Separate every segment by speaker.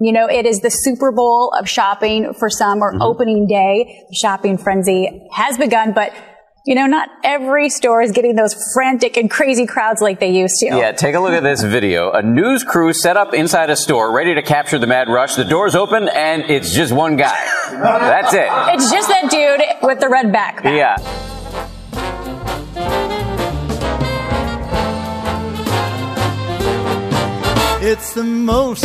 Speaker 1: You know, it is the Super Bowl of shopping for some or mm-hmm. opening day. The shopping frenzy has begun, but you know, not every store is getting those frantic and crazy crowds like they used to.
Speaker 2: Yeah, take a look at this video. A news crew set up inside a store ready to capture the mad rush. The doors open and it's just one guy. That's it.
Speaker 1: It's just that dude with the red backpack.
Speaker 2: Yeah.
Speaker 3: It's the most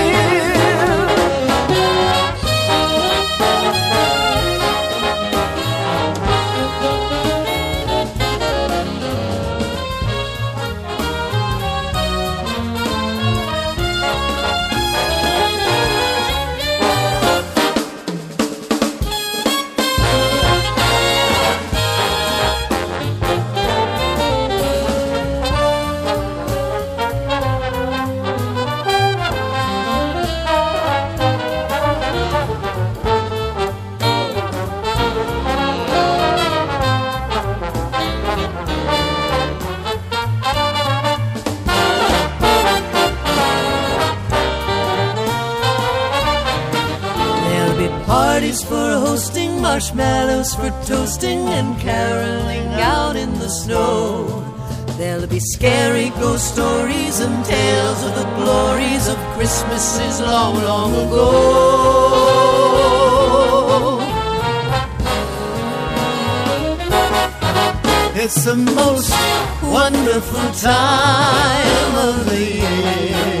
Speaker 4: Marshmallows for toasting, and caroling out in the snow. There'll be scary ghost stories and tales of the glories of Christmases long, long ago.
Speaker 3: It's the most wonderful time of the year.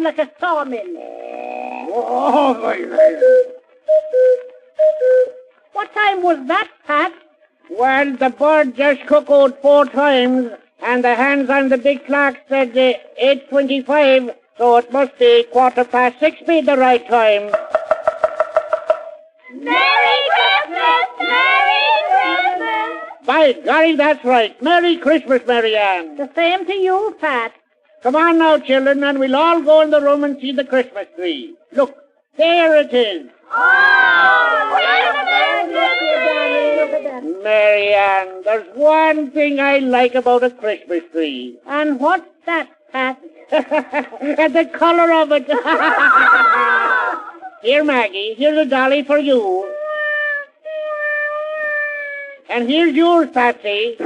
Speaker 5: Like a sawmill.
Speaker 6: Oh, my God.
Speaker 5: What time was that, Pat?
Speaker 6: Well, the bird just cuckooed four times, and the hands on the big clock said uh, 8.25, so it must be quarter past six be the right time.
Speaker 5: Merry Christmas! Merry Christmas!
Speaker 6: By golly, that's right. Merry Christmas, Mary Ann.
Speaker 5: The same to you, Pat.
Speaker 6: Come on now, children, and we'll all go in the room and see the Christmas tree. Look, there it is. Oh! Mary Ann, there's one thing I like about a Christmas tree.
Speaker 5: And what's that, Pat?
Speaker 6: and the color of it. Here, Maggie, here's a dolly for you. And here's yours, Patsy.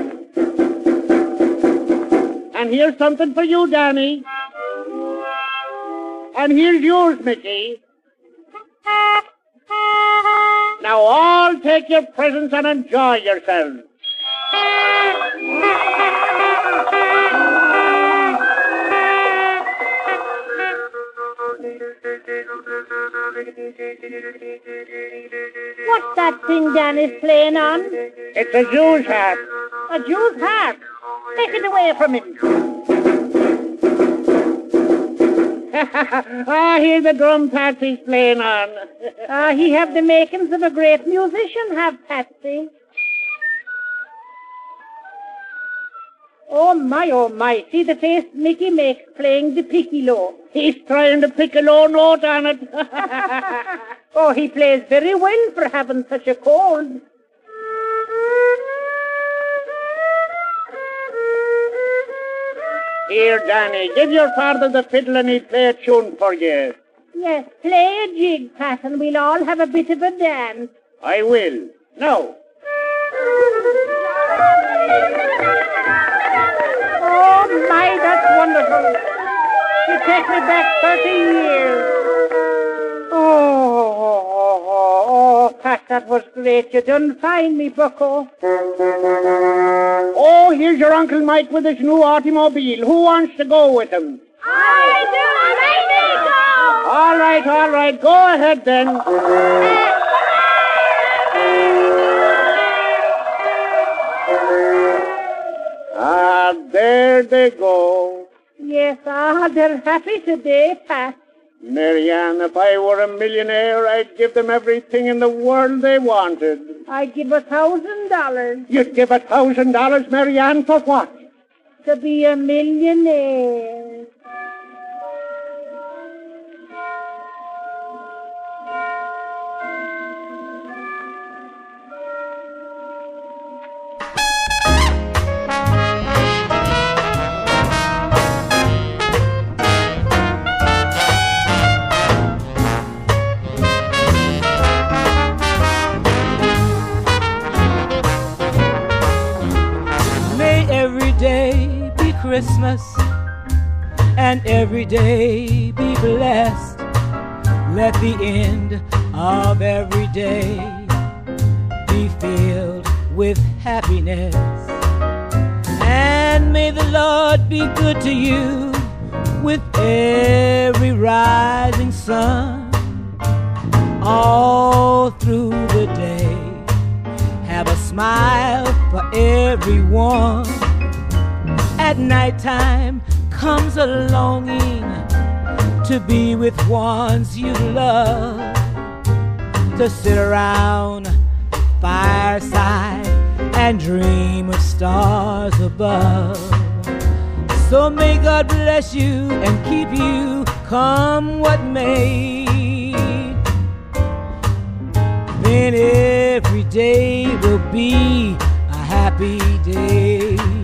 Speaker 6: And here's something for you, Danny. And here's yours, Mickey. Now all take your presents and enjoy yourselves.
Speaker 5: What's that thing Danny's playing on?
Speaker 6: It's a Jew's hat.
Speaker 5: A Jew's harp. Take it away from him.
Speaker 6: ah, hear the drum Patsy's playing on.
Speaker 5: Ah, he have the makings of a great musician, have Patsy. Oh my, oh my, see the face Mickey makes playing the piccolo.
Speaker 6: He's trying to pick a low note on it.
Speaker 5: Oh, he plays very well for having such a cold.
Speaker 6: Here, Danny, give your father the fiddle and he'll play a tune for you.
Speaker 5: Yes, play a jig, Pat, and we'll all have a bit of a dance.
Speaker 6: I will. Now,
Speaker 5: Oh my, that's wonderful. You take me back 30 years. Oh, Pat, that was great. You done fine, me bucko.
Speaker 6: oh, here's your Uncle Mike with his new automobile. Who wants to go with him?
Speaker 5: I do, Let me go.
Speaker 6: All right, all right. Go ahead then. Ah, there they go.
Speaker 5: Yes, ah, they're happy today, Pat.
Speaker 6: Mary Ann, if I were a millionaire, I'd give them everything in the world they wanted.
Speaker 5: I'd give a thousand dollars
Speaker 6: You'd give a thousand dollars, Mary Ann, for what?
Speaker 5: to be a millionaire.
Speaker 7: Christmas and every day be blessed. Let the end of every day be filled with happiness. And may the Lord be good to you with every rising sun all through the day have a smile for everyone. At nighttime comes a longing to be with ones you love, to sit around fireside and dream of stars above. So may God bless you and keep you come what may then every day will be a happy day.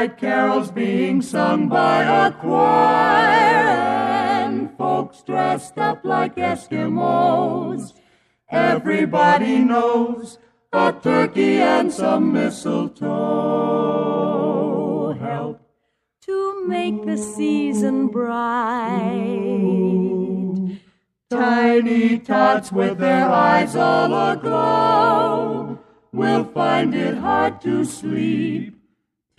Speaker 8: Yuletide carols being sung by a choir. And folks dressed up like Eskimos. Everybody knows a turkey and some mistletoe help
Speaker 9: to make the season bright.
Speaker 8: Tiny tots with their eyes all aglow will find it hard to sleep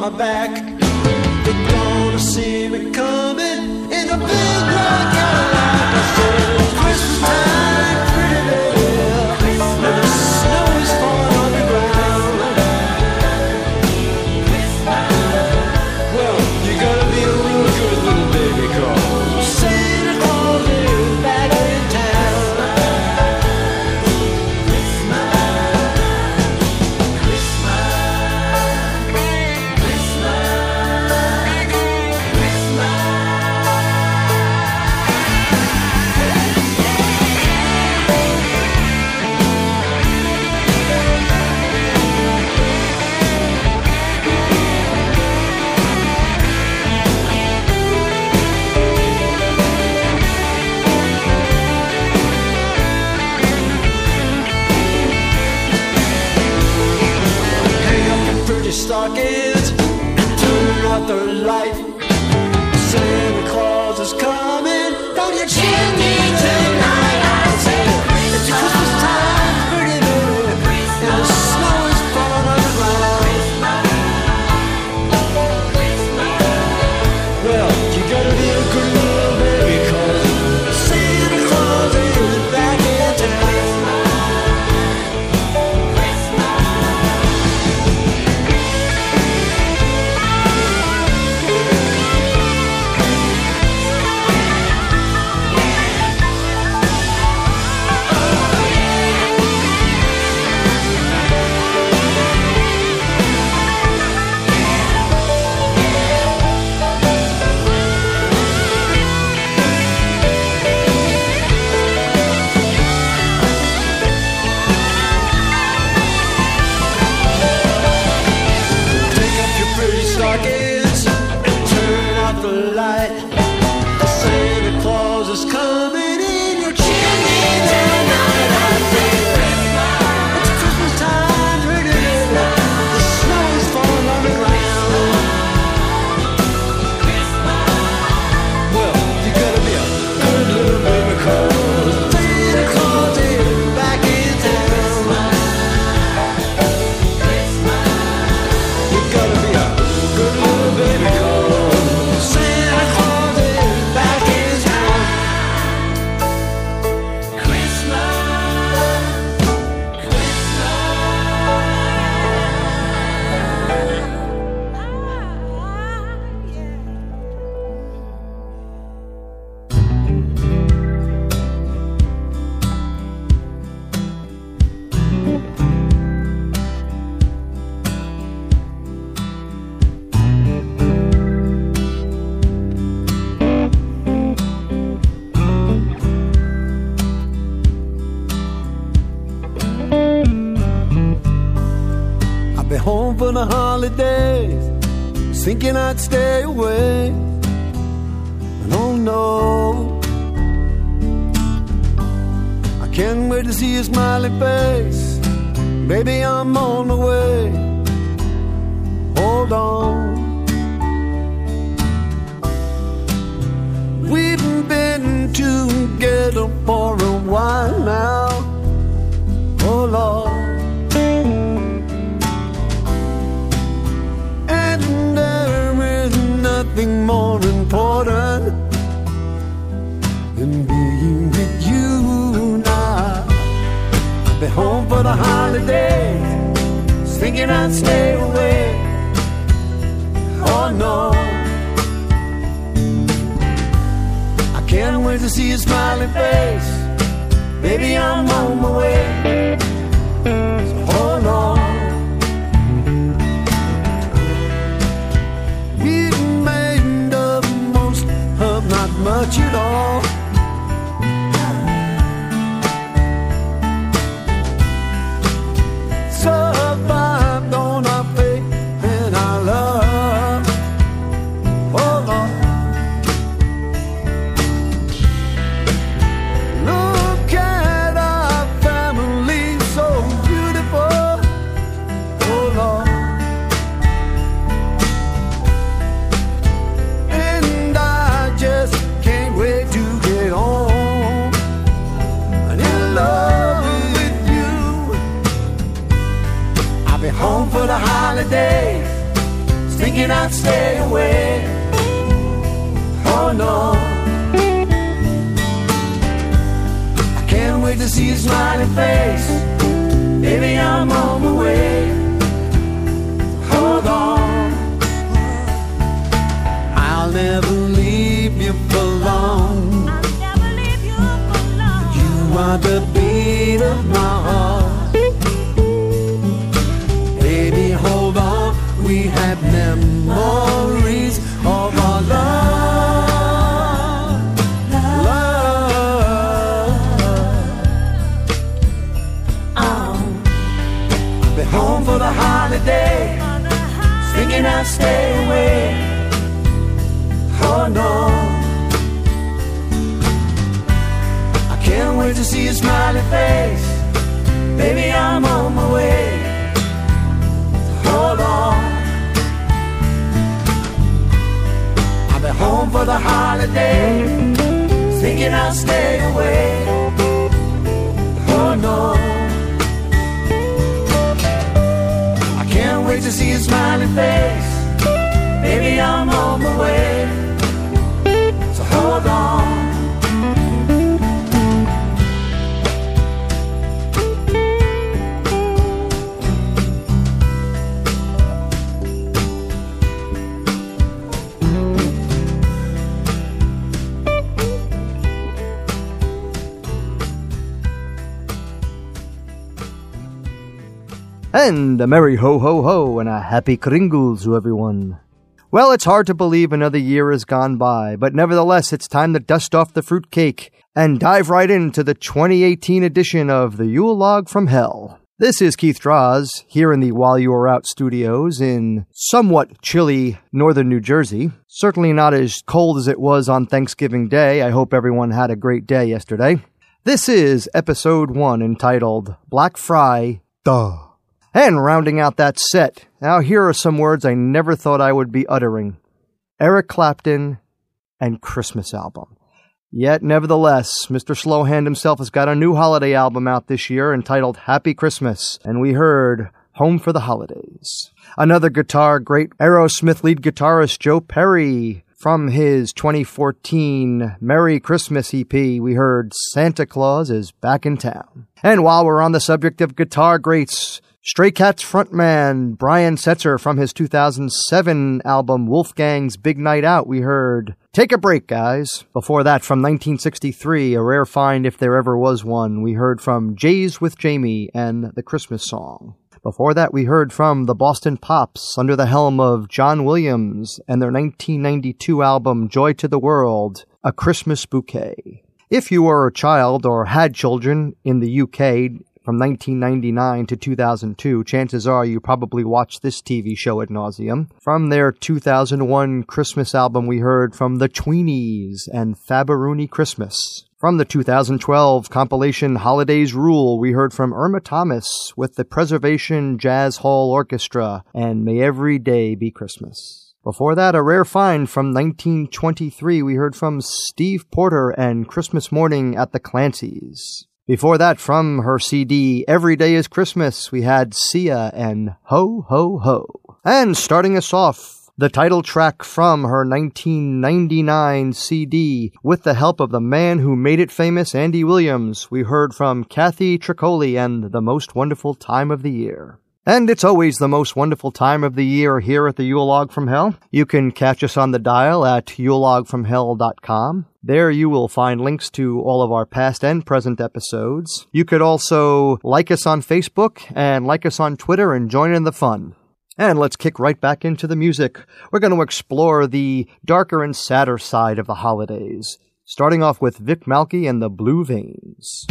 Speaker 3: my back. They're gonna see me coming in a big black Cadillac. For the holidays, thinking I'd stay away. Oh no. I can't wait to see your smiling face. Baby, I'm on my way. So hold on. We've made the most of not much at all. I'd stay away. Oh no. I can't wait to see your smiling face. Baby, I'm on my way. Hold on. I'll never leave you for long. You are the beat of my heart. We have memories of our love. Love. I'll be home for the holiday. Thinking I'd stay away. Oh no. I can't wait to see your smiling face. Baby, I'm on my way. Home for the holiday. Thinking I'll stay away. Oh no. I can't wait to see your smiling face. Baby, I'm on my way. So hold on.
Speaker 10: And a merry ho ho ho and a happy Kringle to everyone. Well, it's hard to believe another year has gone by, but nevertheless, it's time to dust off the fruitcake and dive right into the 2018 edition of the Yule Log from Hell. This is Keith Draws here in the While You Are Out studios in somewhat chilly northern New Jersey. Certainly not as cold as it was on Thanksgiving Day. I hope everyone had a great day yesterday. This is episode one entitled Black Fry Duh. And rounding out that set, now here are some words I never thought I would be uttering Eric Clapton and Christmas album. Yet, nevertheless, Mr. Slowhand himself has got a new holiday album out this year entitled Happy Christmas, and we heard Home for the Holidays. Another guitar great Aerosmith lead guitarist Joe Perry from his 2014 Merry Christmas EP, we heard Santa Claus is Back in Town. And while we're on the subject of guitar greats, Stray Cats frontman Brian Setzer from his 2007 album Wolfgang's Big Night Out, we heard Take a Break, guys. Before that, from 1963, a rare find if there ever was one, we heard from J's with Jamie and the Christmas song. Before that, we heard from the Boston Pops under the helm of John Williams and their 1992 album Joy to the World, A Christmas Bouquet. If you were a child or had children in the UK from 1999 to 2002. Chances are you probably watched this TV show ad nauseum. From their 2001 Christmas album, we heard from the Tweenies and Fab-A-Rooney Christmas. From the 2012 compilation Holidays Rule, we heard from Irma Thomas with the Preservation Jazz Hall Orchestra and May Every Day Be Christmas. Before that, a rare find from 1923, we heard from Steve Porter and Christmas Morning at the Clancy's. Before that, from her CD Every Day is Christmas, we had Sia and Ho Ho Ho. And starting us off, the title track from her 1999 CD with the help of the man who made it famous, Andy Williams. We heard from Kathy Tricoli and The Most Wonderful Time of the Year. And it's always the most wonderful time of the year here at the Yule Log from Hell. You can catch us on the dial at yulelogfromhell.com. There you will find links to all of our past and present episodes. You could also like us on Facebook and like us on Twitter and join in the fun. And let's kick right back into the music. We're going to explore the darker and sadder side of the holidays, starting off with Vic Mulkey and the Blue Veins.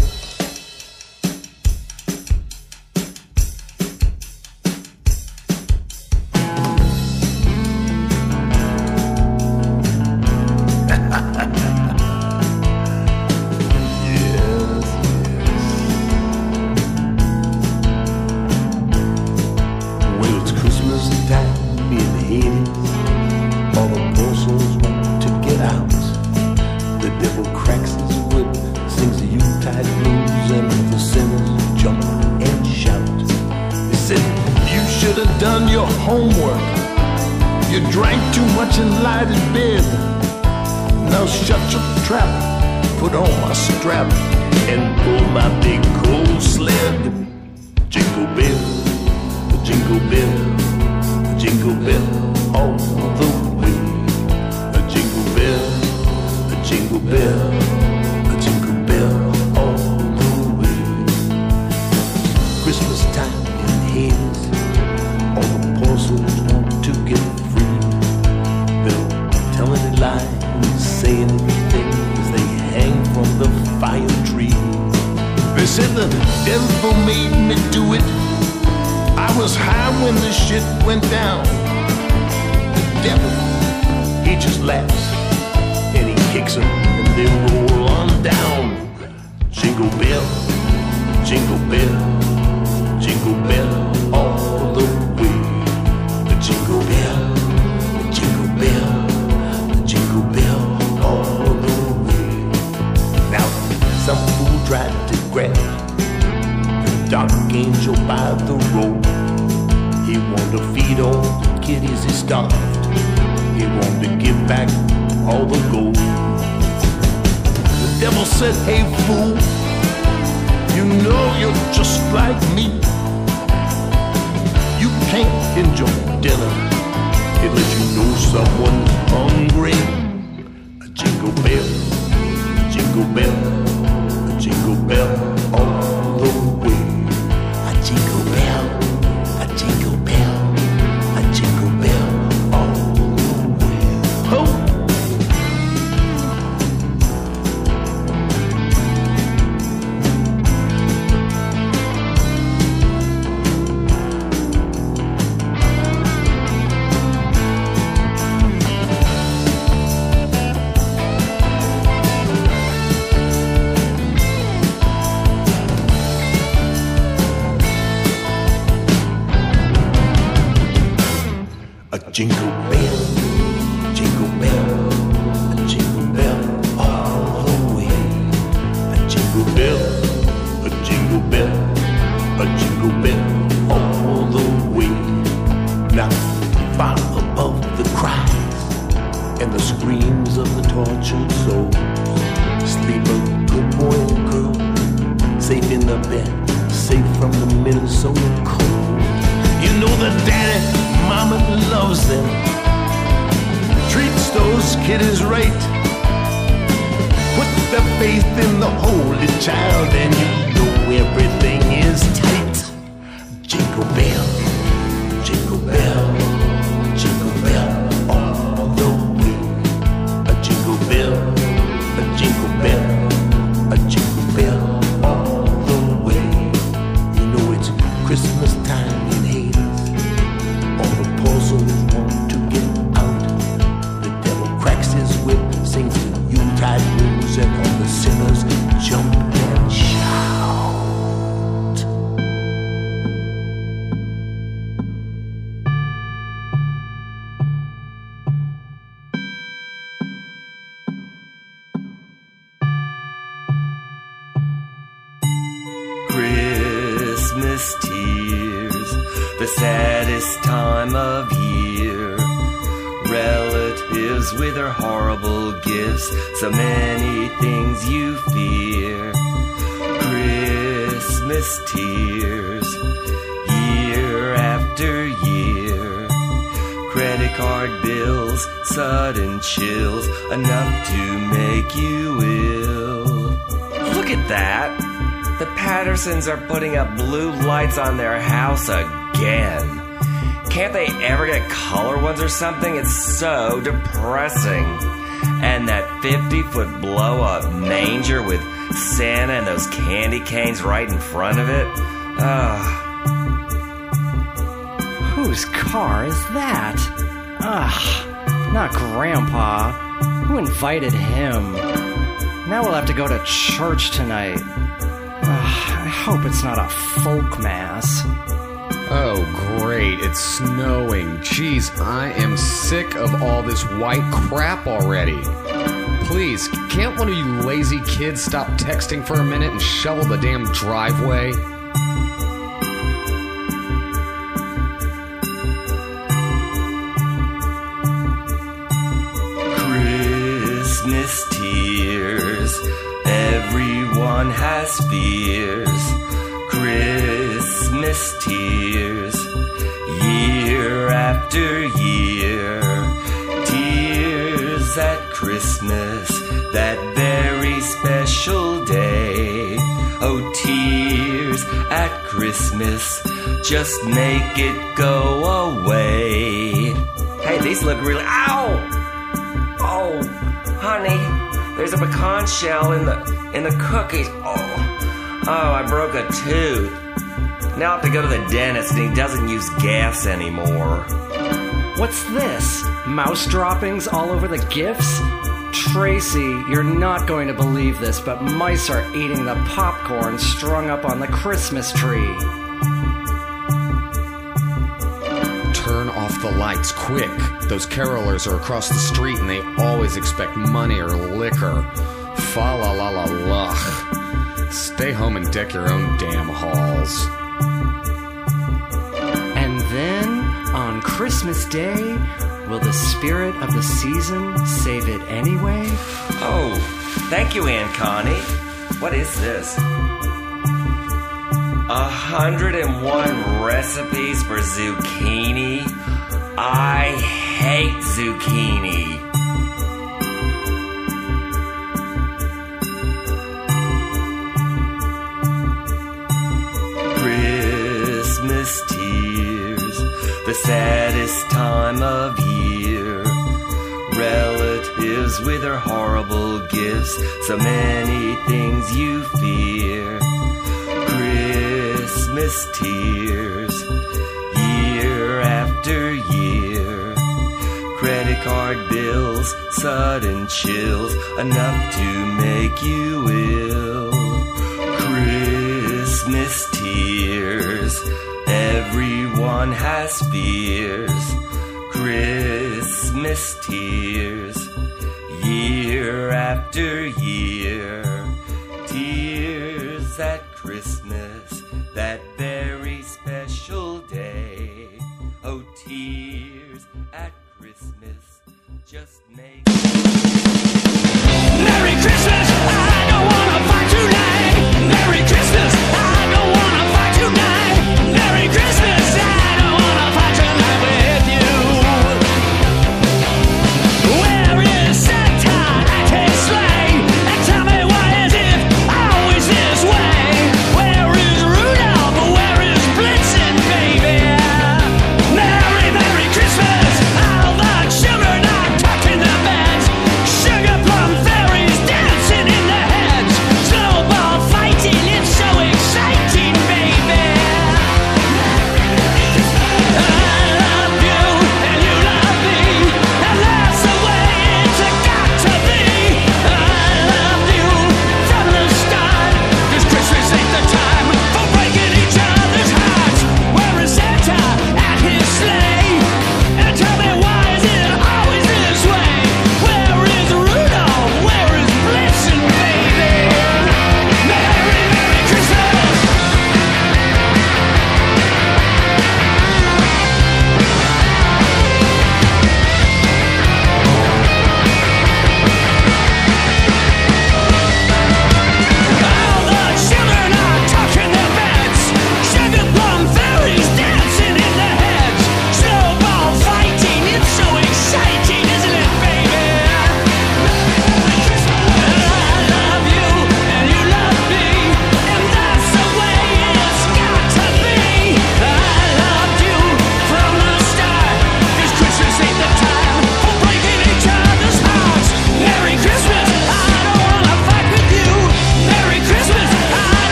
Speaker 11: Feed all the kiddies he starved. He wanted to give back all the gold. The devil said, Hey fool, you know you're just like me. You can't enjoy dinner unless you know someone's hungry. A jingle bell, a jingle bell, a jingle bell
Speaker 12: Pattersons are putting up blue lights on their house again. Can't they ever get color ones or something? It's so depressing. And that 50 foot blow up manger with Santa and those candy canes right in front of it. Ugh.
Speaker 13: Whose car is that? Ugh, not Grandpa. Who invited him? Now we'll have to go to church tonight. Ugh, I hope it's not a folk mass.
Speaker 14: Oh, great. It's snowing. Jeez, I am sick of all this white crap already. Please, can't one of you lazy kids stop texting for a minute and shovel the damn driveway?
Speaker 12: Christmas tears. Everyone has fears. Tears. Year after year. Tears at Christmas. That very special day. Oh, tears at Christmas. Just make it go away. Hey, these look really. Ow! Oh, honey, there's a pecan shell in the in the cookies. Oh, oh, I broke a tooth. Now I have to go to the dentist, and he doesn't use gas anymore.
Speaker 13: What's this? Mouse droppings all over the gifts? Tracy, you're not going to believe this, but mice are eating the popcorn strung up on the Christmas tree.
Speaker 14: Turn off the lights quick. Those carolers are across the street and they always expect money or liquor. Fa la la la la. Stay home and deck your own damn halls.
Speaker 13: Christmas Day, will the spirit of the season save it anyway?
Speaker 12: Oh, thank you, Aunt Connie. What is this? A hundred and one recipes for zucchini. I hate zucchini. Time of year. Relatives with their horrible gifts, so many things you fear. Christmas tears, year after year. Credit card bills, sudden chills, enough to make you ill. Christmas tears, everyone has fears. Christmas tears, year after year. Tears at Christmas, that very special day. Oh, tears at Christmas, just make.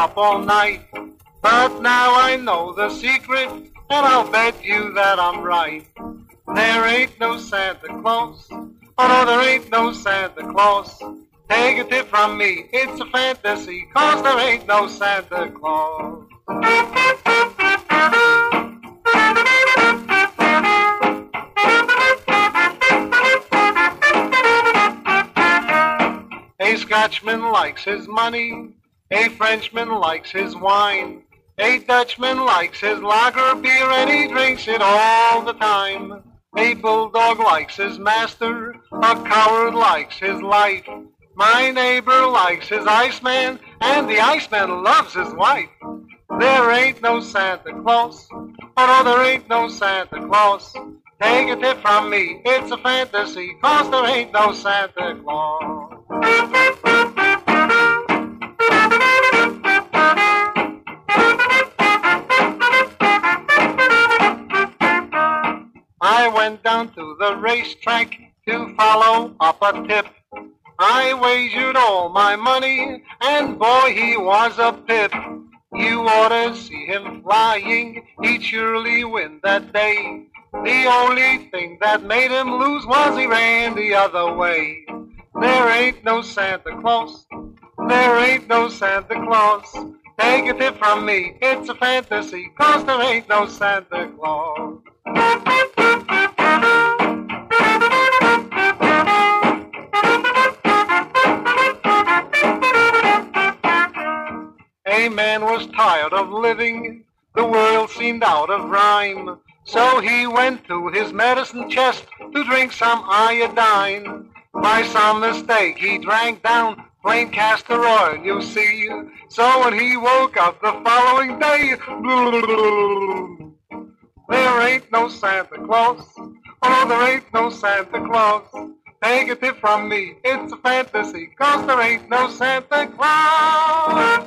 Speaker 15: Up all night. But now I know the secret, and I'll bet you that I'm right. There ain't no Santa Claus, oh no, there ain't no Santa Claus. Take a tip from me, it's a fantasy, cause there ain't no Santa Claus. A Scotchman likes his money, a Frenchman likes his wine, a Dutchman likes his lager beer and he drinks it all the time. A bulldog likes his master, a coward likes his life. My neighbor likes his Iceman, and the Iceman loves his wife. There ain't no Santa Claus, oh there ain't no Santa Claus. Take a tip from me, it's a fantasy, cause there ain't no Santa Claus. I went down to the racetrack to follow up a tip. I wagered all my money, and boy, he was a pip. You ought to see him flying, he'd surely win that day. The only thing that made him lose was he ran the other way. There ain't no Santa Claus, there ain't no Santa Claus. Take a tip from me, it's a fantasy, cause there ain't no Santa Claus. A man was tired of living, the world seemed out of rhyme. So he went to his medicine chest to drink some iodine. By some mistake he drank down plain castor oil, you see. So when he woke up the following day, there ain't no Santa Claus. Oh, there ain't no Santa Claus. Take tip from me, it's a fantasy, cause there ain't no Santa Claus.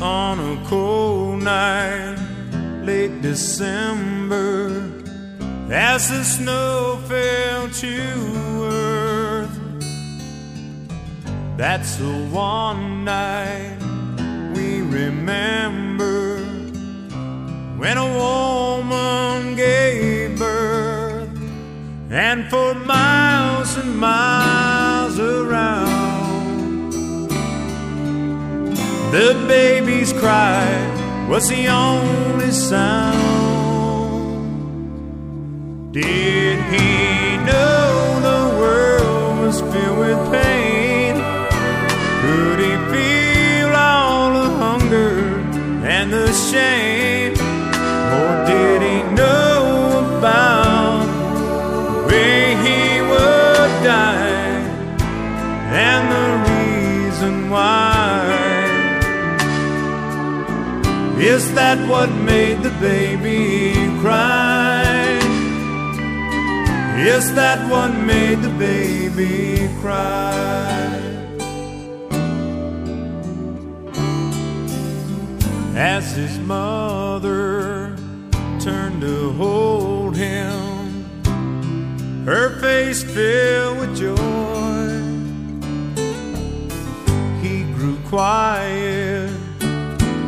Speaker 16: on a cold night, late December, as the snow fell to earth. That's the one night we remember when a woman gave birth, and for miles and miles around. The babies cry was the only sound. Did he know the world was filled with pain? Could he feel all the hunger and the shame? That what made the baby cry? Is that what made the baby cry? As his mother turned to hold him, her face filled with joy. He grew quiet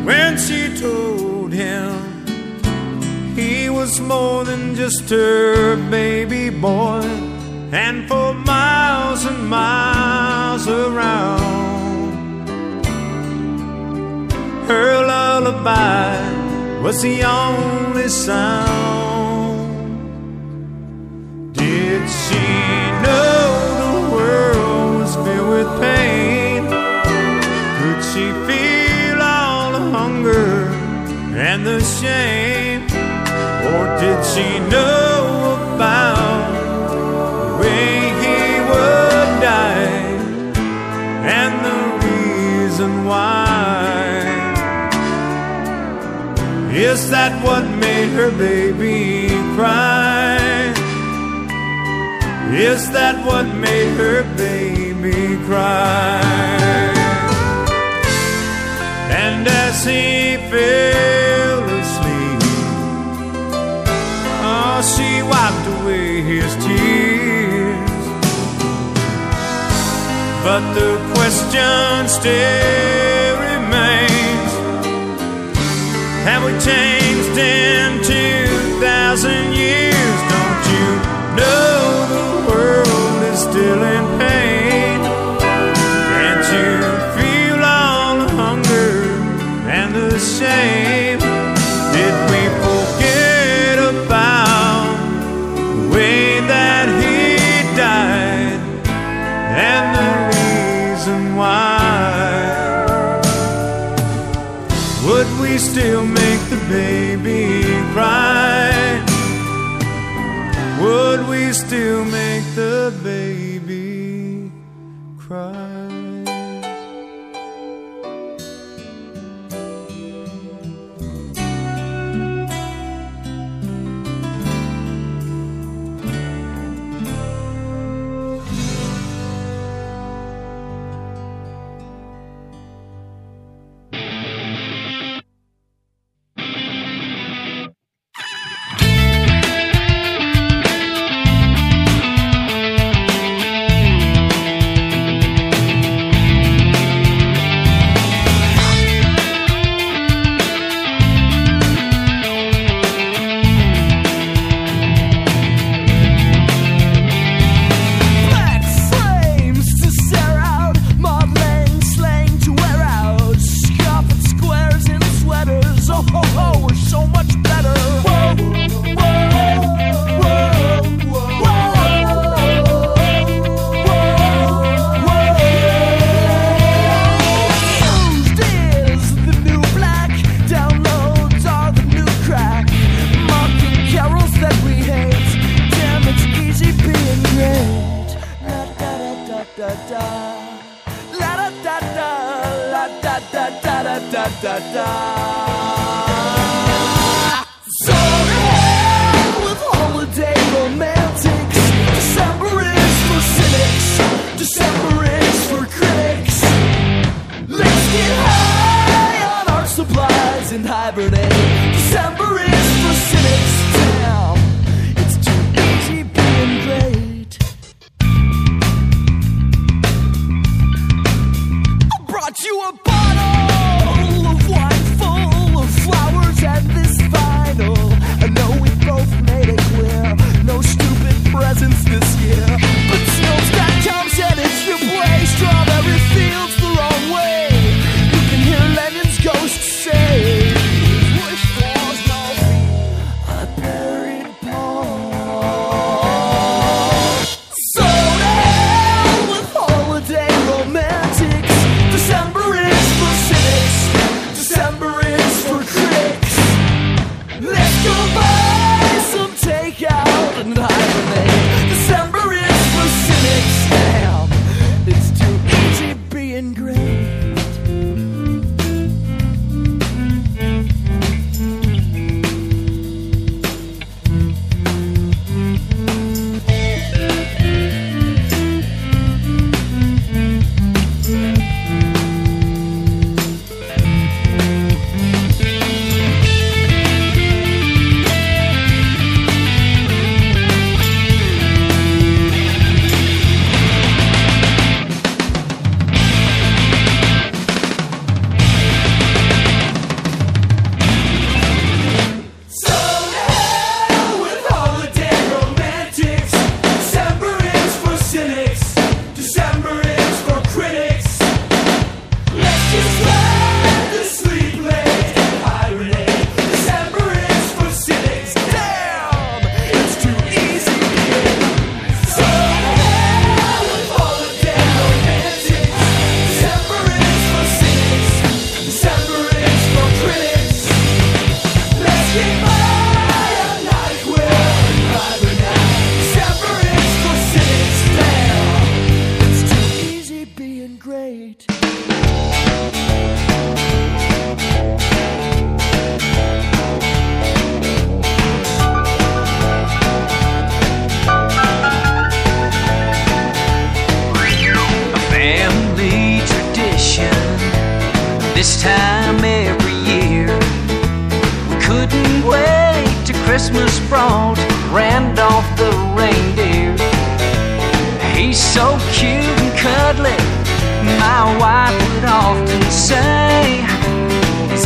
Speaker 16: when she told him he was more than just her baby boy. And for miles and miles around, her lullaby was the only sound. Did she know the world was filled with pain? shame? Or did she know about the way he would die and the
Speaker 3: reason why? Is that what made her baby cry? Is that what made her baby cry? And as he fell. But the question still remains Have we changed in 2,000 years?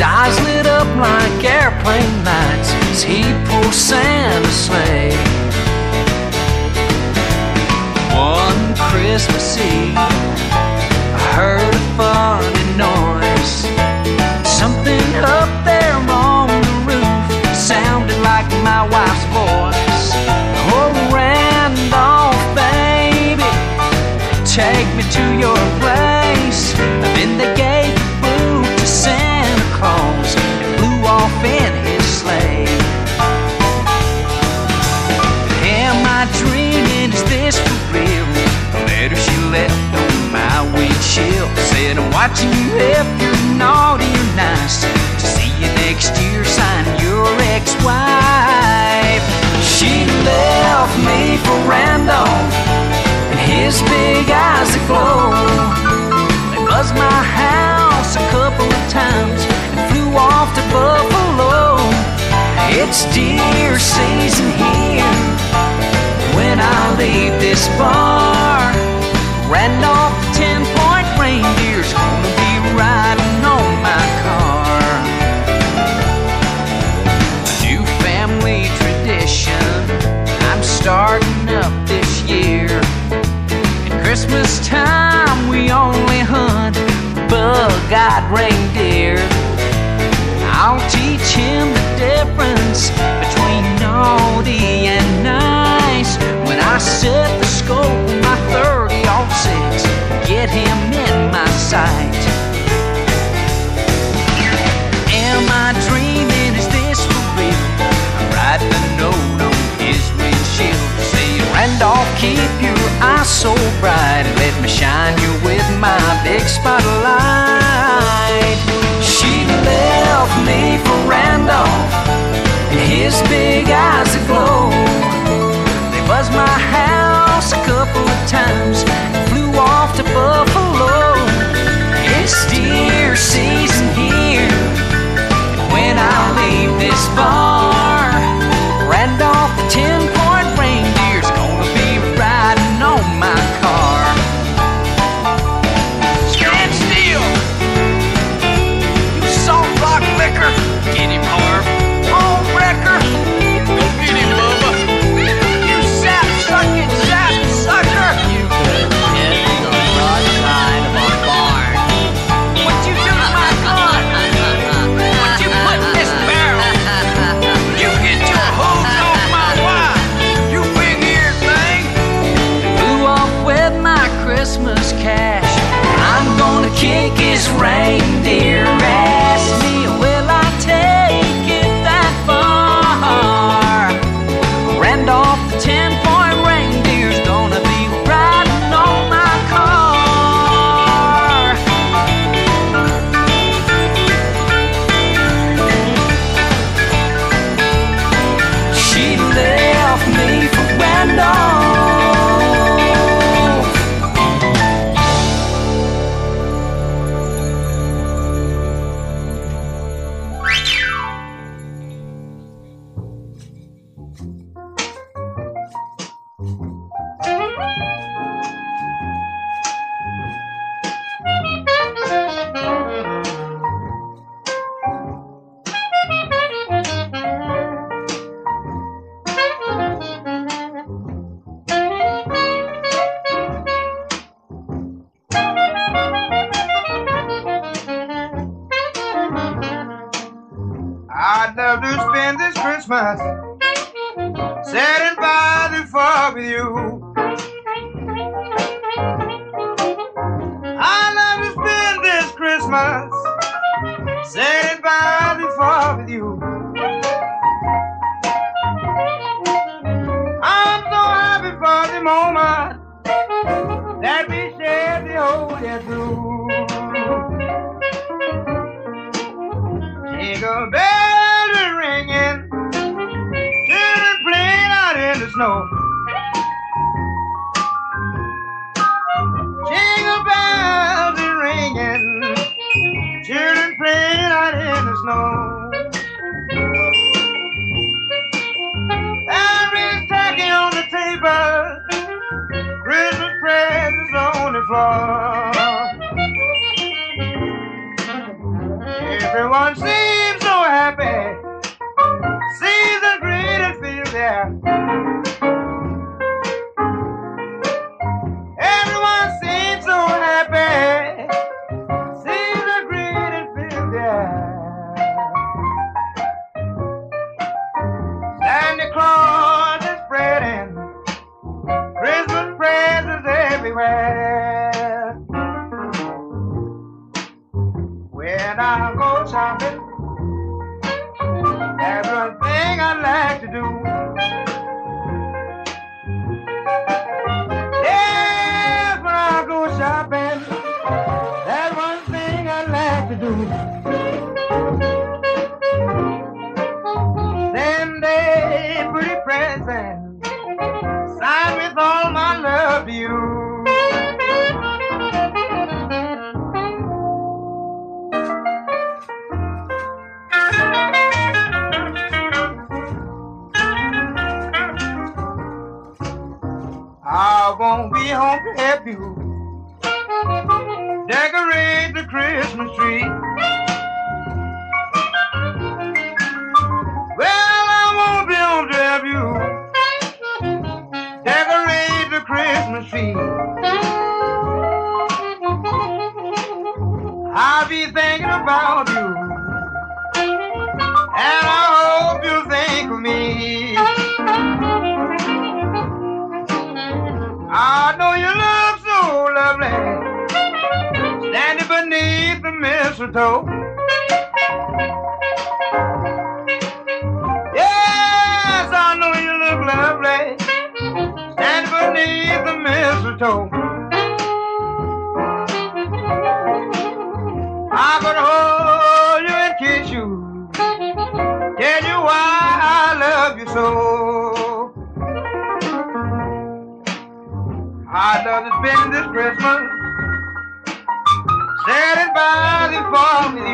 Speaker 17: Eyes lit up like airplane lights as he pulls Santa's sleigh. One Christmas Eve, I heard a funny noise. Something up there on the roof sounded like my wife's voice. Oh, Rudolph, baby, take me to your said, I'm watching you if you're naughty or nice. To see you next year, sign your ex-wife. She left me for Rudolph and his big eyes that glow. They buzzed my house a couple of times and flew off to Buffalo. It's deer season here when I leave this bar. Rudolph ten point reindeer's Christmas time we only hunt bug-eyed reindeer. I'll teach him the difference between naughty and nice. When I set the scope on my 30 six, get him in my sight. So bright and let me shine you with my big spotlight. She left me for Rudolph and his big eyes aglow. They buzzed my house
Speaker 8: so.
Speaker 18: I love to spend this Christmas Standing by the
Speaker 3: me.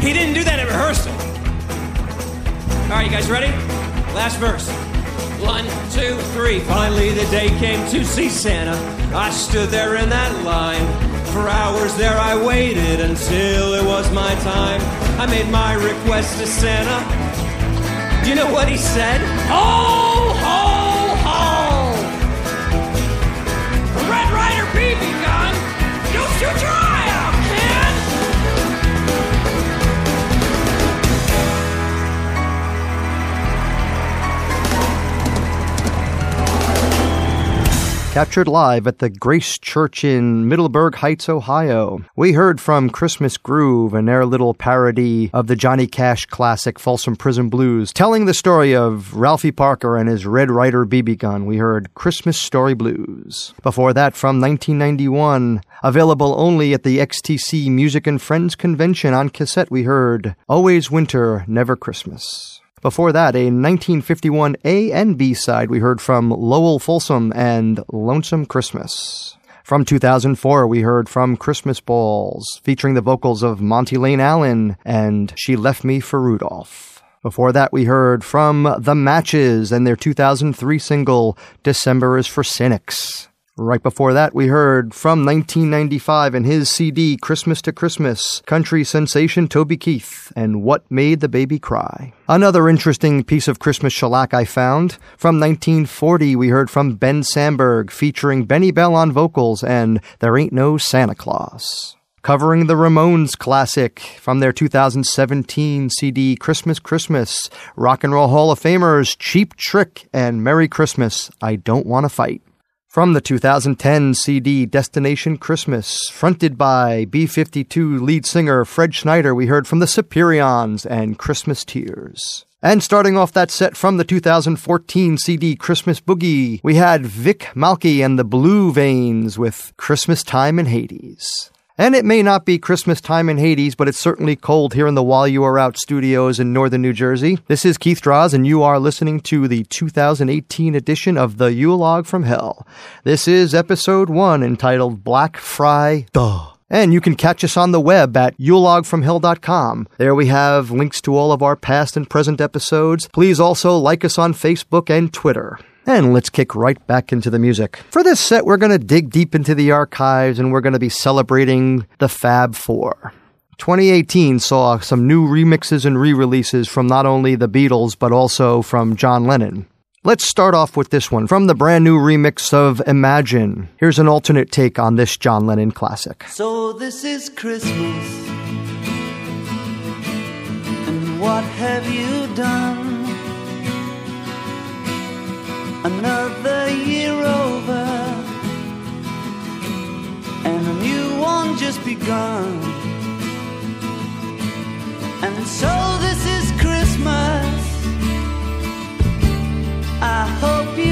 Speaker 19: He didn't do that at rehearsal. All right, you guys ready? Last verse. One, two, three. Finally, the day came to see Santa. I stood there in that line. For hours there I waited until it was my time. I made my request to Santa. Do you know what he said? Ho,
Speaker 10: Captured live at the Grace Church in Middleburg Heights, Ohio. We heard from Christmas Groove and their little parody of the Johnny Cash classic Folsom Prison Blues, telling the story of Ralphie Parker and his Red Ryder BB gun. We heard Christmas Story Blues. Before that, from 1991, available only at the XTC Music and Friends Convention on cassette, we heard Always Winter, Never Christmas. Before that, a 1951 A and B side we heard from Lowell Fulsom and Lonesome Christmas. From 2004, we heard from Christmas Balls, featuring the vocals of Monty Lane Allen and She Left Me for Rudolph. Before that, we heard from The Matches and their 2003 single, December is for Cynics. Right before that, we heard from 1995 and his CD, Christmas to Christmas, country sensation Toby Keith, and What Made the Baby Cry. Another interesting piece of Christmas shellac I found. From 1940, we heard from Ben Samberg, featuring Benny Bell on vocals and There Ain't No Santa Claus. covering the Ramones classic from their 2017 CD Christmas Christmas, Rock and Roll Hall of Famers Cheap Trick and Merry Christmas, I Don't Want to Fight. From the 2010 CD Destination Christmas, fronted by B 52 lead singer Fred Schneider, we heard from the Superions and Christmas Tears. And starting off that set from the 2014 CD Christmas Boogie, we had Vic Mulkey and the Blue Veins with Christmas Time in Hades. And it may not be Christmas time in Hades, but it's certainly cold here in the While You Are Out studios in northern New Jersey. This is Keith Draws, and you are listening to the 2018 edition of The Yule from Hell. This is episode one entitled Black Fry Duh. And you can catch us on the web at yulelogfromhell.com. There we have links to all of our past and present episodes. Please also like us on Facebook and Twitter. And let's kick right back into the music. For this set, we're going to dig deep into the archives and we're going to be celebrating the Fab Four. 2018 saw some new remixes and re releases from not only the Beatles, but also from John Lennon. Let's start off with this one from the brand new remix of Imagine. Here's an alternate take on this John Lennon classic.
Speaker 20: So this is Christmas. And what have you done? Another year over. And a new one just begun. And so this is Christmas. I hope you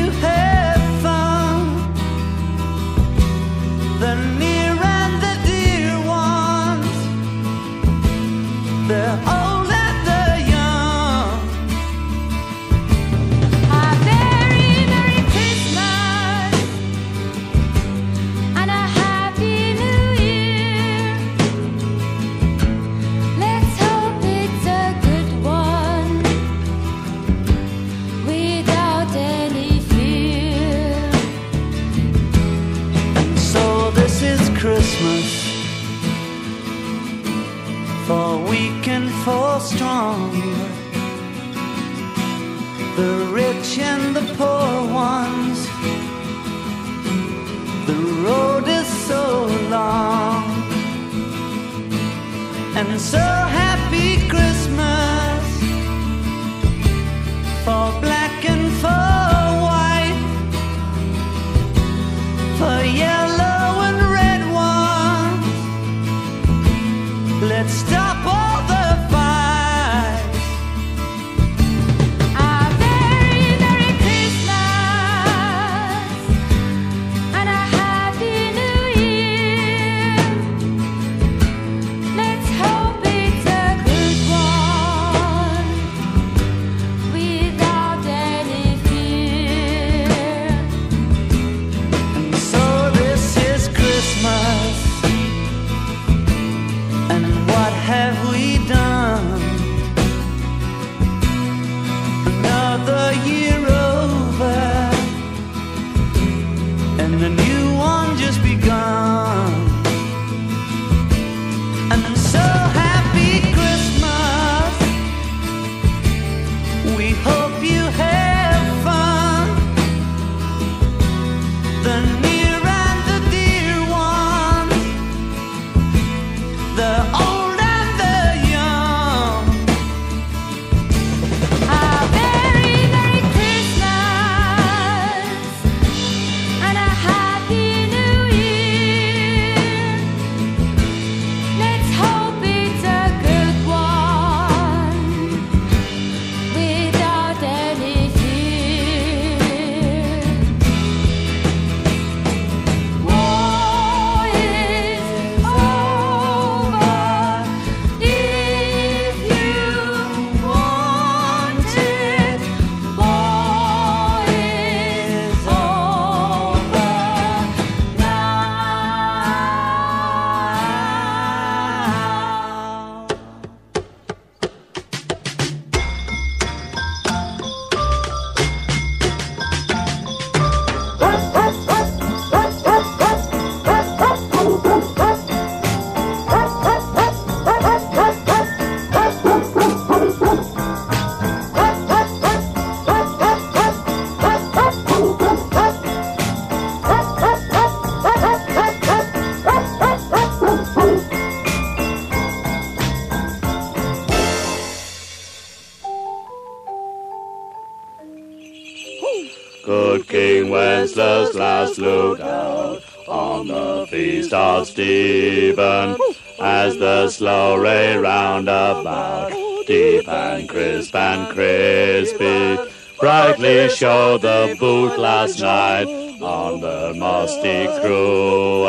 Speaker 21: Stephen as the slow ray round about, deep and crisp and crispy, brightly showed the boot last night on the musty cruel.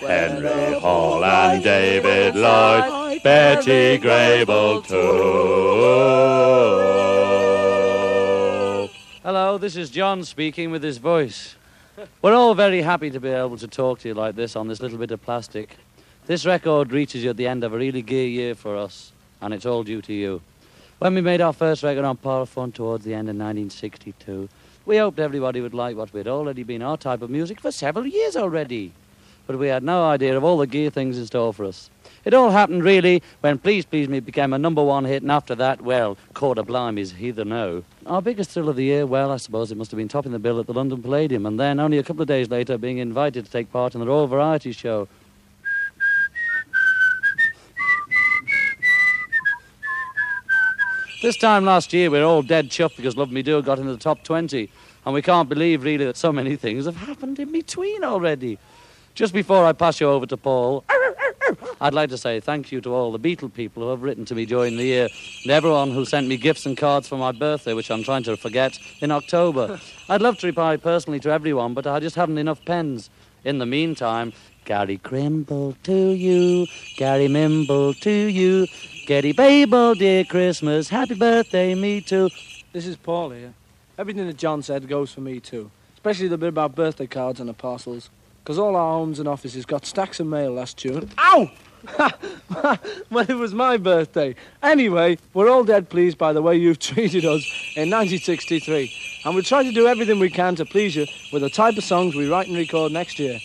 Speaker 21: Henry Hall and David Lloyd, Betty Grable too.
Speaker 22: Hello, this is John speaking with his voice. We're all very happy to be able to talk to you like this on this little bit of plastic. This record reaches you at the end of a really gay year for us, and it's all due to you. When we made our first record on Parlophone towards the end of 1962, we hoped everybody would like what we'd already been our type of music for several years already. But we had no idea of all the gear things in store for us. It all happened really when Please Please Me became a number one hit, and after that, well, Quarter Blimey's Heather No. Our biggest thrill of the year, well, I suppose it must have been topping the bill at the London Palladium, and then only a couple of days later being invited to take part in the Royal Variety Show. This time last year, we were all dead chuffed because Love Me Do got into the top 20, and we can't believe really that so many things have happened in between already. Just before I pass you over to Paul, I'd like to say thank you to all the Beatle people who have written to me during the year, and everyone who sent me gifts and cards for my birthday, which I'm trying to forget, in October. I'd love to reply personally to everyone, but I just haven't enough pens. In the meantime, Gary Crimble to you, Gary Mimble to you, Getty Babel, dear Christmas, happy birthday, me too.
Speaker 23: This is Paul here. Everything that John said goes for me too, especially the bit about birthday cards and the parcels. Because all our homes and offices got stacks of mail last June. Ow! well, it was my birthday. Anyway, we're all dead pleased by the way you've treated us in 1963. And we'll try to do everything we can to please you with the type of songs we write and record next year.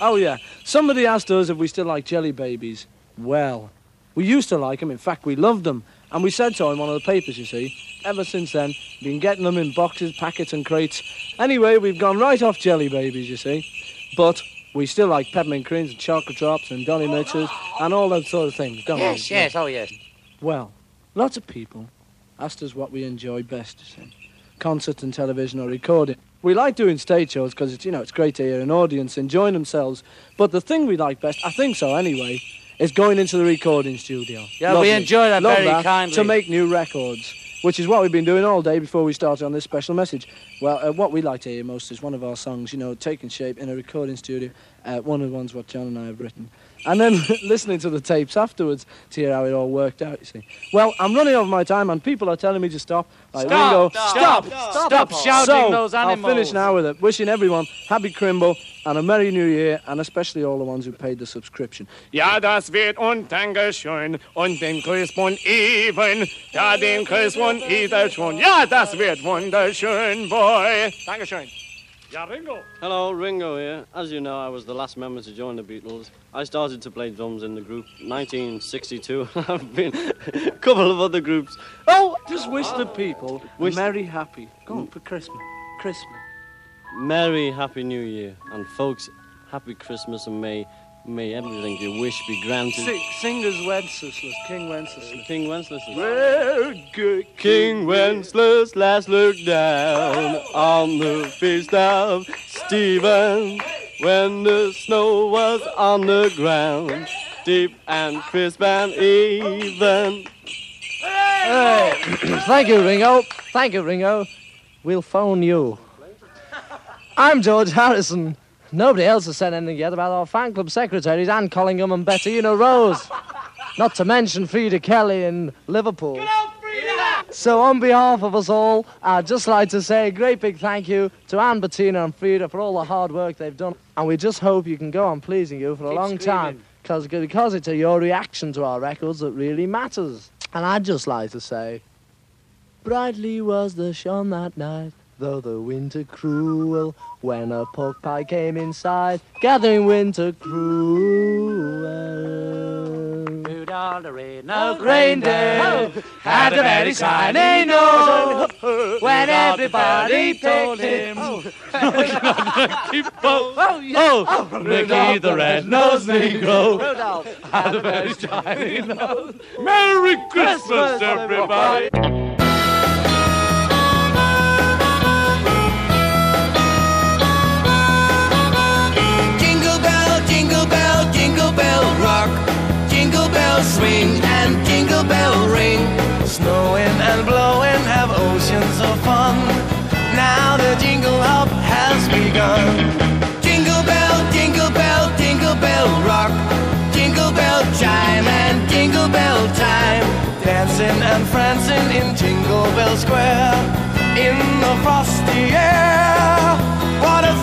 Speaker 23: Oh, yeah. Somebody asked us if we still like jelly babies. Well, we used to like them. In fact, we loved them. And we said so in one of the papers, you see. Ever since then, been getting them in boxes, packets, and crates. Anyway, we've gone right off jelly babies, you see. But we still like peppermint creams and chocolate drops and dolly mixes and all that sort of things, don't
Speaker 22: Yes,
Speaker 23: we?
Speaker 22: yes, oh yes.
Speaker 23: Well, lots of people asked us what we enjoy best, you see. Concert and television or recording. We like doing stage shows because it's, you know, it's great to hear an audience enjoying themselves. But the thing we like best, I think so anyway, is going into the recording studio.
Speaker 22: Yeah, we enjoy that
Speaker 23: Love
Speaker 22: very
Speaker 23: that,
Speaker 22: kindly.
Speaker 23: To make new records, which is what we've been doing all day before we started on this special message. Well, uh, what we like to hear most is one of our songs, you know, taking shape in a recording studio. Uh, one of the ones what John and I have written. And then listening to the tapes afterwards to hear how it all worked out, you see. Well, I'm running over my time and people are telling me to stop. Like,
Speaker 22: Stop,
Speaker 23: Ringo,
Speaker 22: stop,
Speaker 23: stop,
Speaker 22: stop, stop shouting
Speaker 23: so,
Speaker 22: those
Speaker 23: I'll finish now with it. Wishing everyone happy Crimble and a Merry New Year, and especially all the ones who paid the subscription.
Speaker 21: Ja, das wird und Dankeschön und den Grüß und Even, da den Grüß und Ida schon. Ja, das wird wunderschön, boy. Dankeschön. Ja, Ringo.
Speaker 24: Hello, Ringo here. As you know, I was the last member to join the Beatles. I started to play drums in the group 1962. I've been a couple of other groups.
Speaker 23: Oh, just wish the people
Speaker 24: Wish-
Speaker 23: Merry Happy. Go on, for Christmas. Christmas.
Speaker 24: Merry Happy New Year. And folks, Happy Christmas and may, may everything you wish be granted.
Speaker 23: Sing, singers Wenceslas, King Wenceslas.
Speaker 24: King Wenceslas.
Speaker 23: Well, good
Speaker 24: King Wenceslas last looked down on the feast of Stephen when the snow was on the ground, deep and crisp and even.
Speaker 23: Hey, thank you, Ringo. Thank you, Ringo. We'll phone you. I'm George Harrison. Nobody else has said anything yet about our fan club secretaries, Anne Collingham and Bettina Rose. Not to mention Freda Kelly in Liverpool. So, on behalf of us all, I'd just like to say a great big thank you to Anne, Bettina, and Freda for all the hard work they've done. And we just hope you can go on pleasing you for a long
Speaker 22: screaming.
Speaker 23: time. Cause, because it's your reaction to our records that really matters. And I'd just like to say, Brightly was the sun that night, though the winter cruel, when a pork pie came inside, gathering winter cruel.
Speaker 22: Rudolph the red-nosed
Speaker 23: Reindeer had a very shiny nose when everybody told him.
Speaker 22: Oh,
Speaker 23: Oh,
Speaker 22: oh,
Speaker 23: Ricky the red-nosed Negro
Speaker 22: had a very shiny
Speaker 23: nose.
Speaker 21: Merry
Speaker 23: Christmas, everybody.
Speaker 25: bell ring. Snowing and blowing, have oceans of fun. Now the jingle hop has begun. Jingle bell, jingle bell, jingle bell rock. Jingle bell chime and jingle bell time. Dancing and prancing in Jingle Bell Square. In the frosty air. What a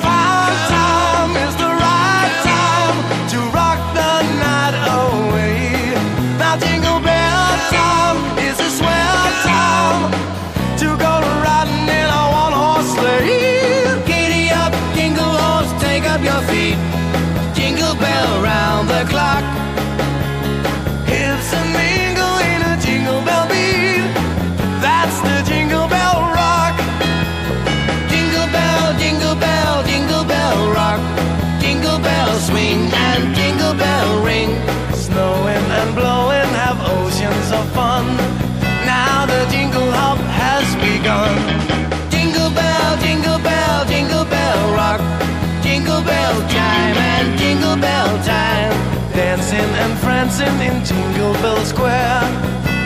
Speaker 25: chime and jingle bell time. Dancing and prancing in Jingle Bell Square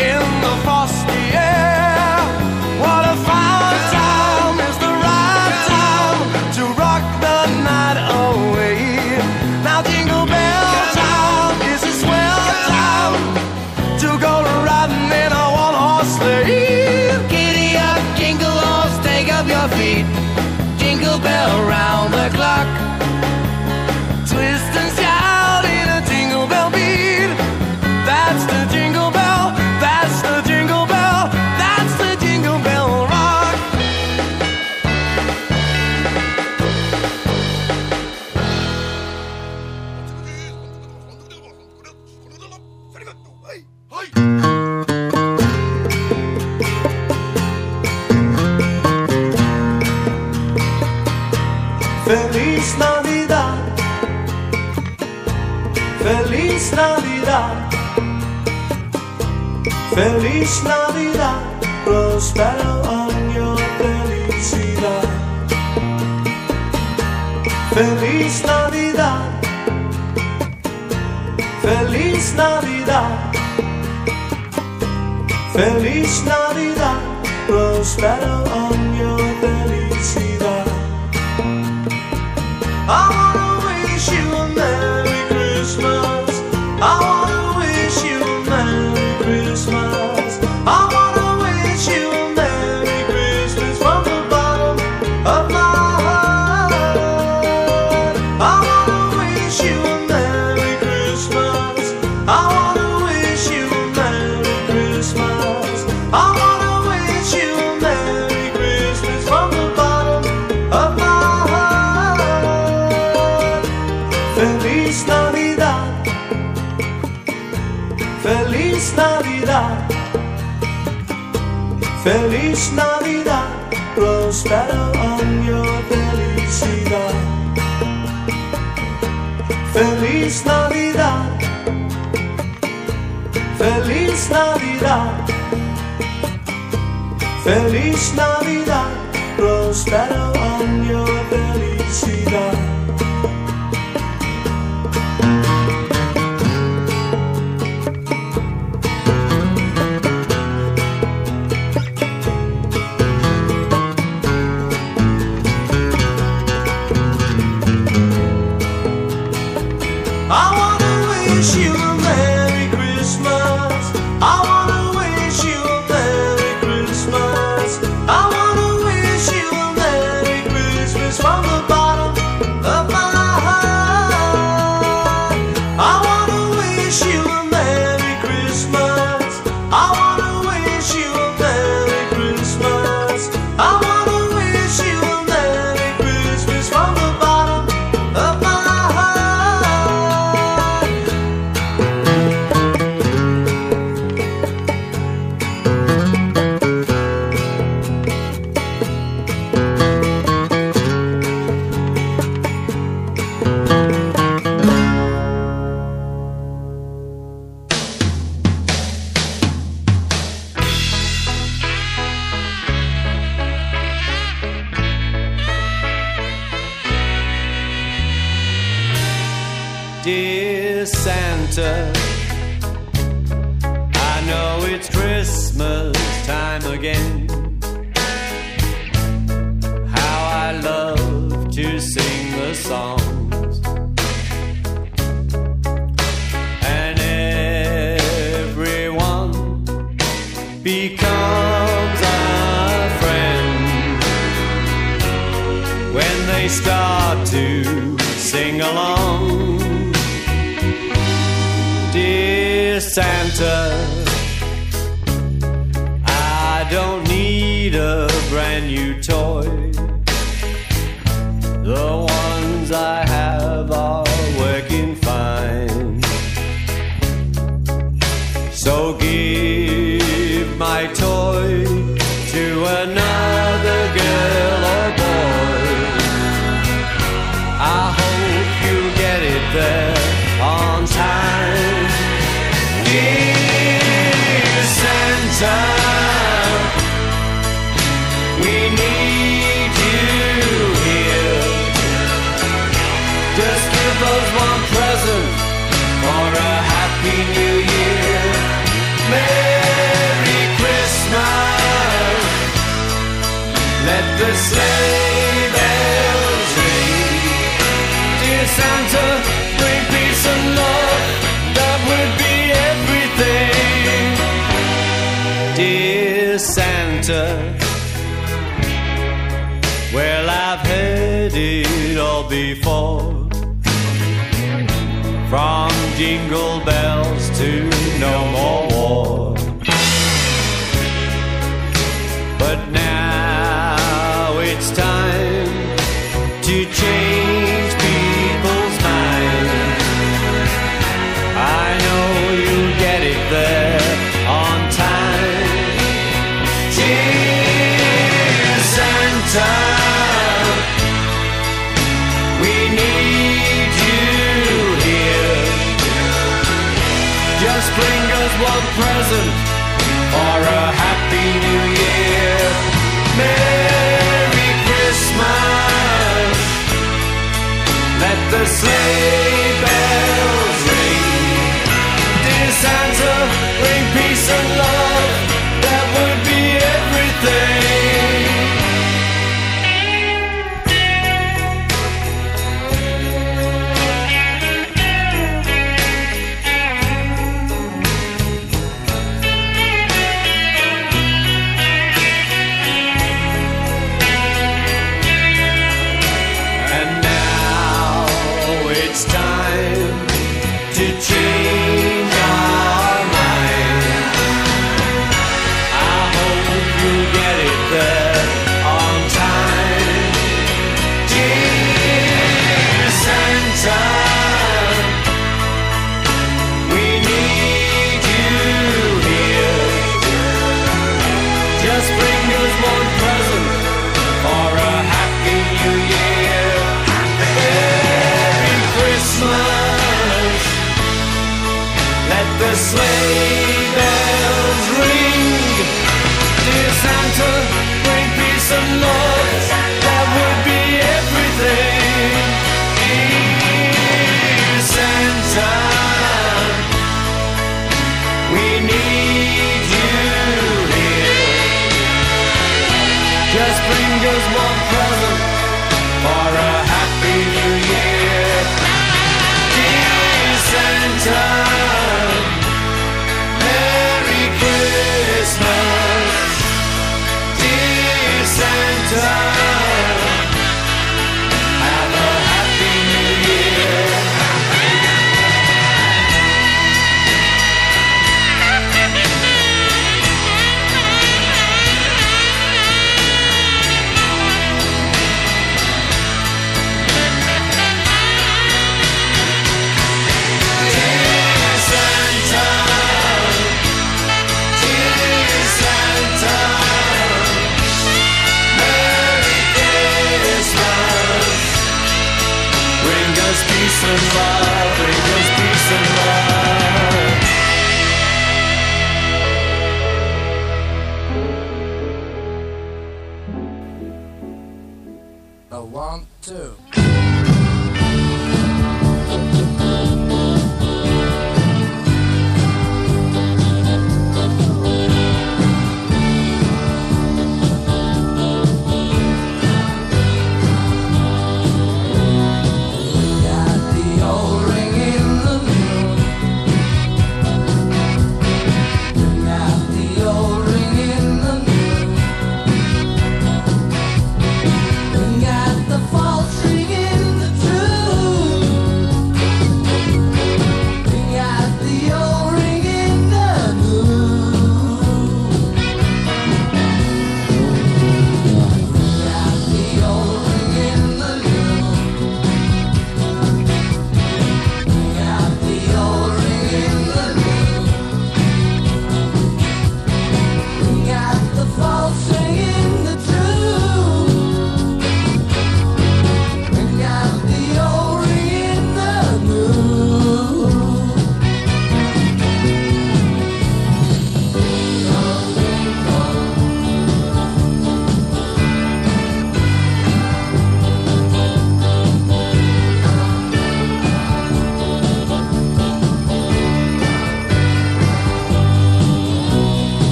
Speaker 25: in the frosty
Speaker 3: Feliz Navidad, próspero año, felicidad. Feliz Navidad, feliz Navidad. Feliz Navidad, próspero año, felicidad. I want Feliz Navidad, próspero año felicidad.
Speaker 20: Jingle bells to no more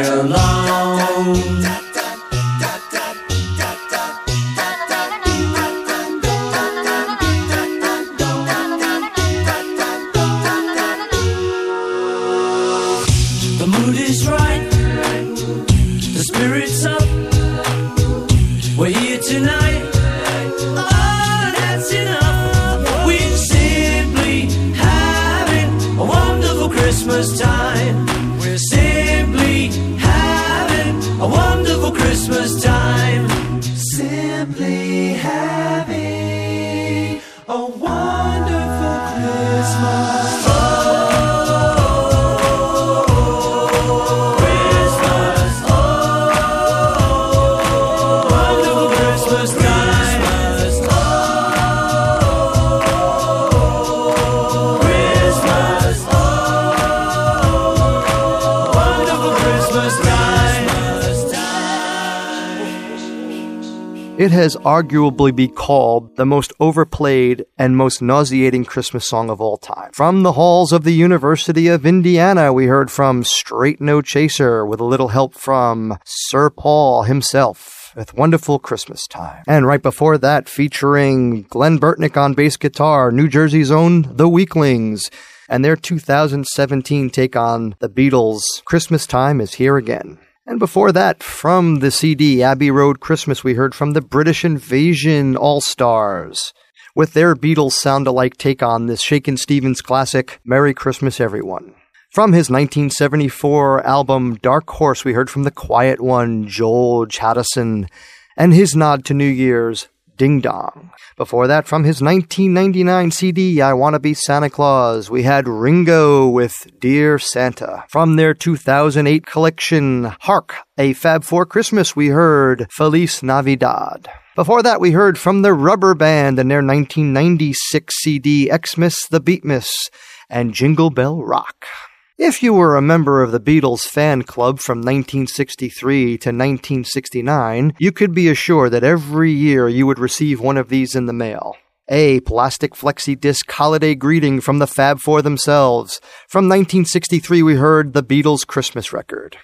Speaker 20: all
Speaker 10: has arguably be called the most overplayed and most nauseating Christmas song of all time. From the halls of the University of Indiana, we heard from Straight No Chaser with a little help from Sir Paul himself. With Wonderful Christmas Time. And right before that, featuring Glen Burtnik on bass guitar, New Jersey's own The Weeklings, and their 2017 take on the Beatles' Christmas Time is Here Again. And before that, from the CD Abbey Road Christmas, we heard from the British Invasion All Stars with their Beatles sound alike take on this Shakin' Stevens classic, Merry Christmas Everyone. From his 1974 album Dark Horse, we heard from the quiet one, George Harrison, and his nod to New Year's, Ding Dong. Before that, from his 1999 CD, I Wanna Be Santa Claus, we had Ringo with Dear Santa. From their 2008 collection, Hark, a Fab Four Christmas, we heard Feliz Navidad. Before that, we heard from the Rubber Band and their 1996 CD, Xmas the Beatmas, and Jingle Bell Rock. If you were a member of the Beatles fan club from 1963 to 1969, you could be assured that every year you would receive one of these in the mail. A plastic flexi disc holiday greeting from the Fab Four themselves. From 1963, we heard the Beatles Christmas record.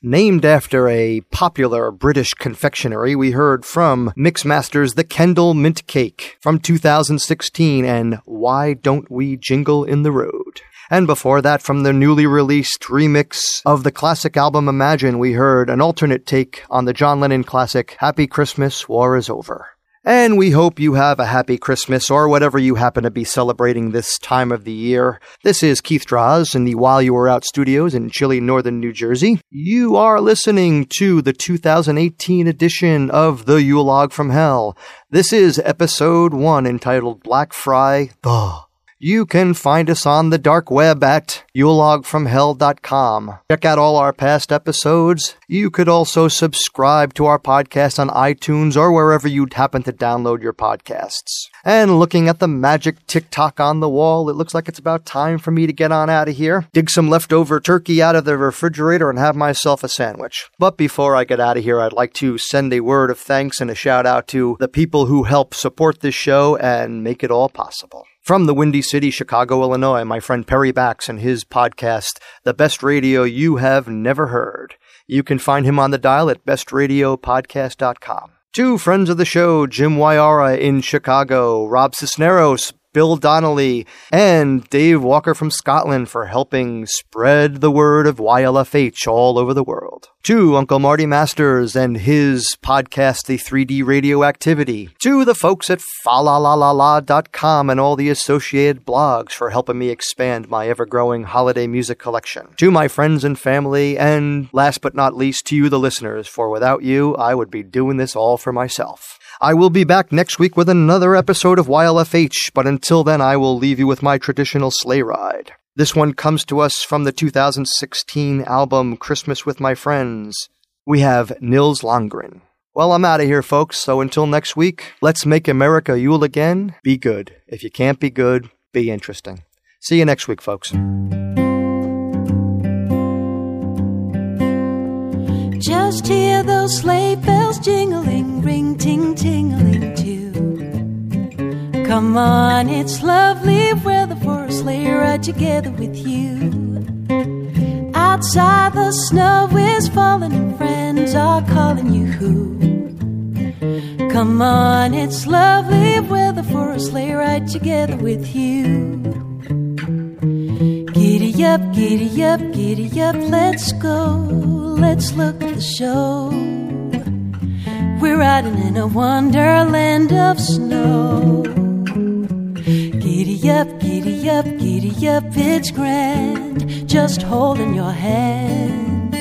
Speaker 10: Named after a popular British confectionery, we heard from Mixmaster's The Kendall Mintcake from 2016 and Why Don't We Jingle in the Road. And before that, from the newly released remix of the classic album Imagine, we heard an alternate take on the John Lennon classic Happy Christmas, War is Over. And we hope you have a happy Christmas or whatever you happen to be celebrating this time of the year. This is Keith Draws in the While You Were Out studios in chilly northern New Jersey. You are listening to the 2018 edition of The Yule Log from Hell. This is episode one entitled Black Fry The. You can find us on the dark web at yulelogfromhell.com. Check out all our past episodes. You could also subscribe to our podcast on iTunes or wherever you'd happen to download your podcasts. And looking at the magic TikTok on the wall, it looks like it's about time for me to get on out of here, dig some leftover turkey out of the refrigerator, and have myself a sandwich. But before I get out of here, I'd like to send a word of thanks and a shout out to the people who help support this show and make it all possible. From the Windy City, Chicago, Illinois, my friend Perry Bax and his podcast, The Best Radio You Have Never Heard. You can find him on the dial at bestradiopodcast.com. Two friends of the show, Jim Wyara in Chicago, Rob Cisneros, Bill Donnelly, and Dave Walker from Scotland for helping spread the word of YLFH all over the world. To Uncle Marty Masters and his podcast, The 3D Radioactivity. To the folks at falalalala.com and all the associated blogs for helping me expand my ever growing holiday music collection. To my friends and family, and last but not least, to you, the listeners, for without you, I would be doing this all for myself. I will be back next week with another episode of YLFH, but until then, I will leave you with my traditional sleigh ride. This one comes to us from the 2016 album Christmas with My Friends. We have Nils Landgren. Well, I'm out of here, folks, so until next week, let's make America Yule again. Be good. If you can't be good, be interesting. See you next week, folks.
Speaker 26: Just hear those sleigh bells jingling, ring ting tingling too. Come on, it's lovely weather for a sleigh ride together with you. Outside the snow is falling and friends are calling you. who. Come on, it's lovely weather for a sleigh ride together with you. Giddy up, giddy up, giddy up, let's go. Let's look at the show. We're riding in a wonderland of snow. Giddy up, giddy up, giddy up, it's grand. Just holding your hand.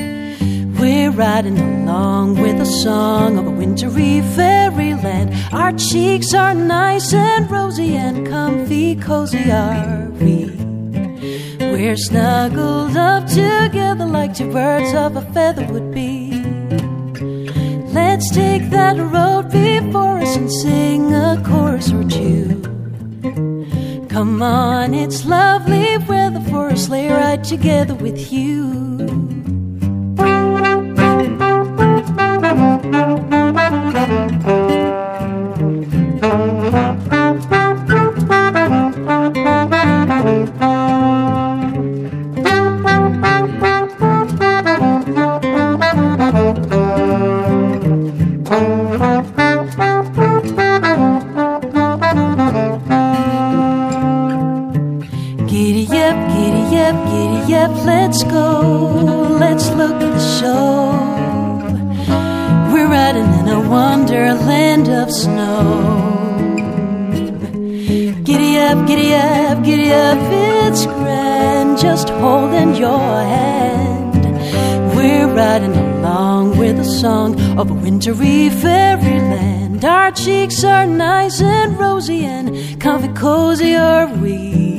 Speaker 26: We're riding along with a song of a wintry fairyland. Our cheeks are nice and rosy and comfy, cozy are we. We're snuggled up together like two birds of a feather would be. Let's take that road before us and sing a chorus or two. Come on, it's lovely weather for a sleigh ride together with you. Giddy let's go. Let's look at the show. We're riding in a wonderland of snow. Giddy up, giddy up, giddy up, it's grand. Just holding your hand. We're riding along with a song of a wintry fairyland. Our cheeks are nice and rosy and comfy cozy are we.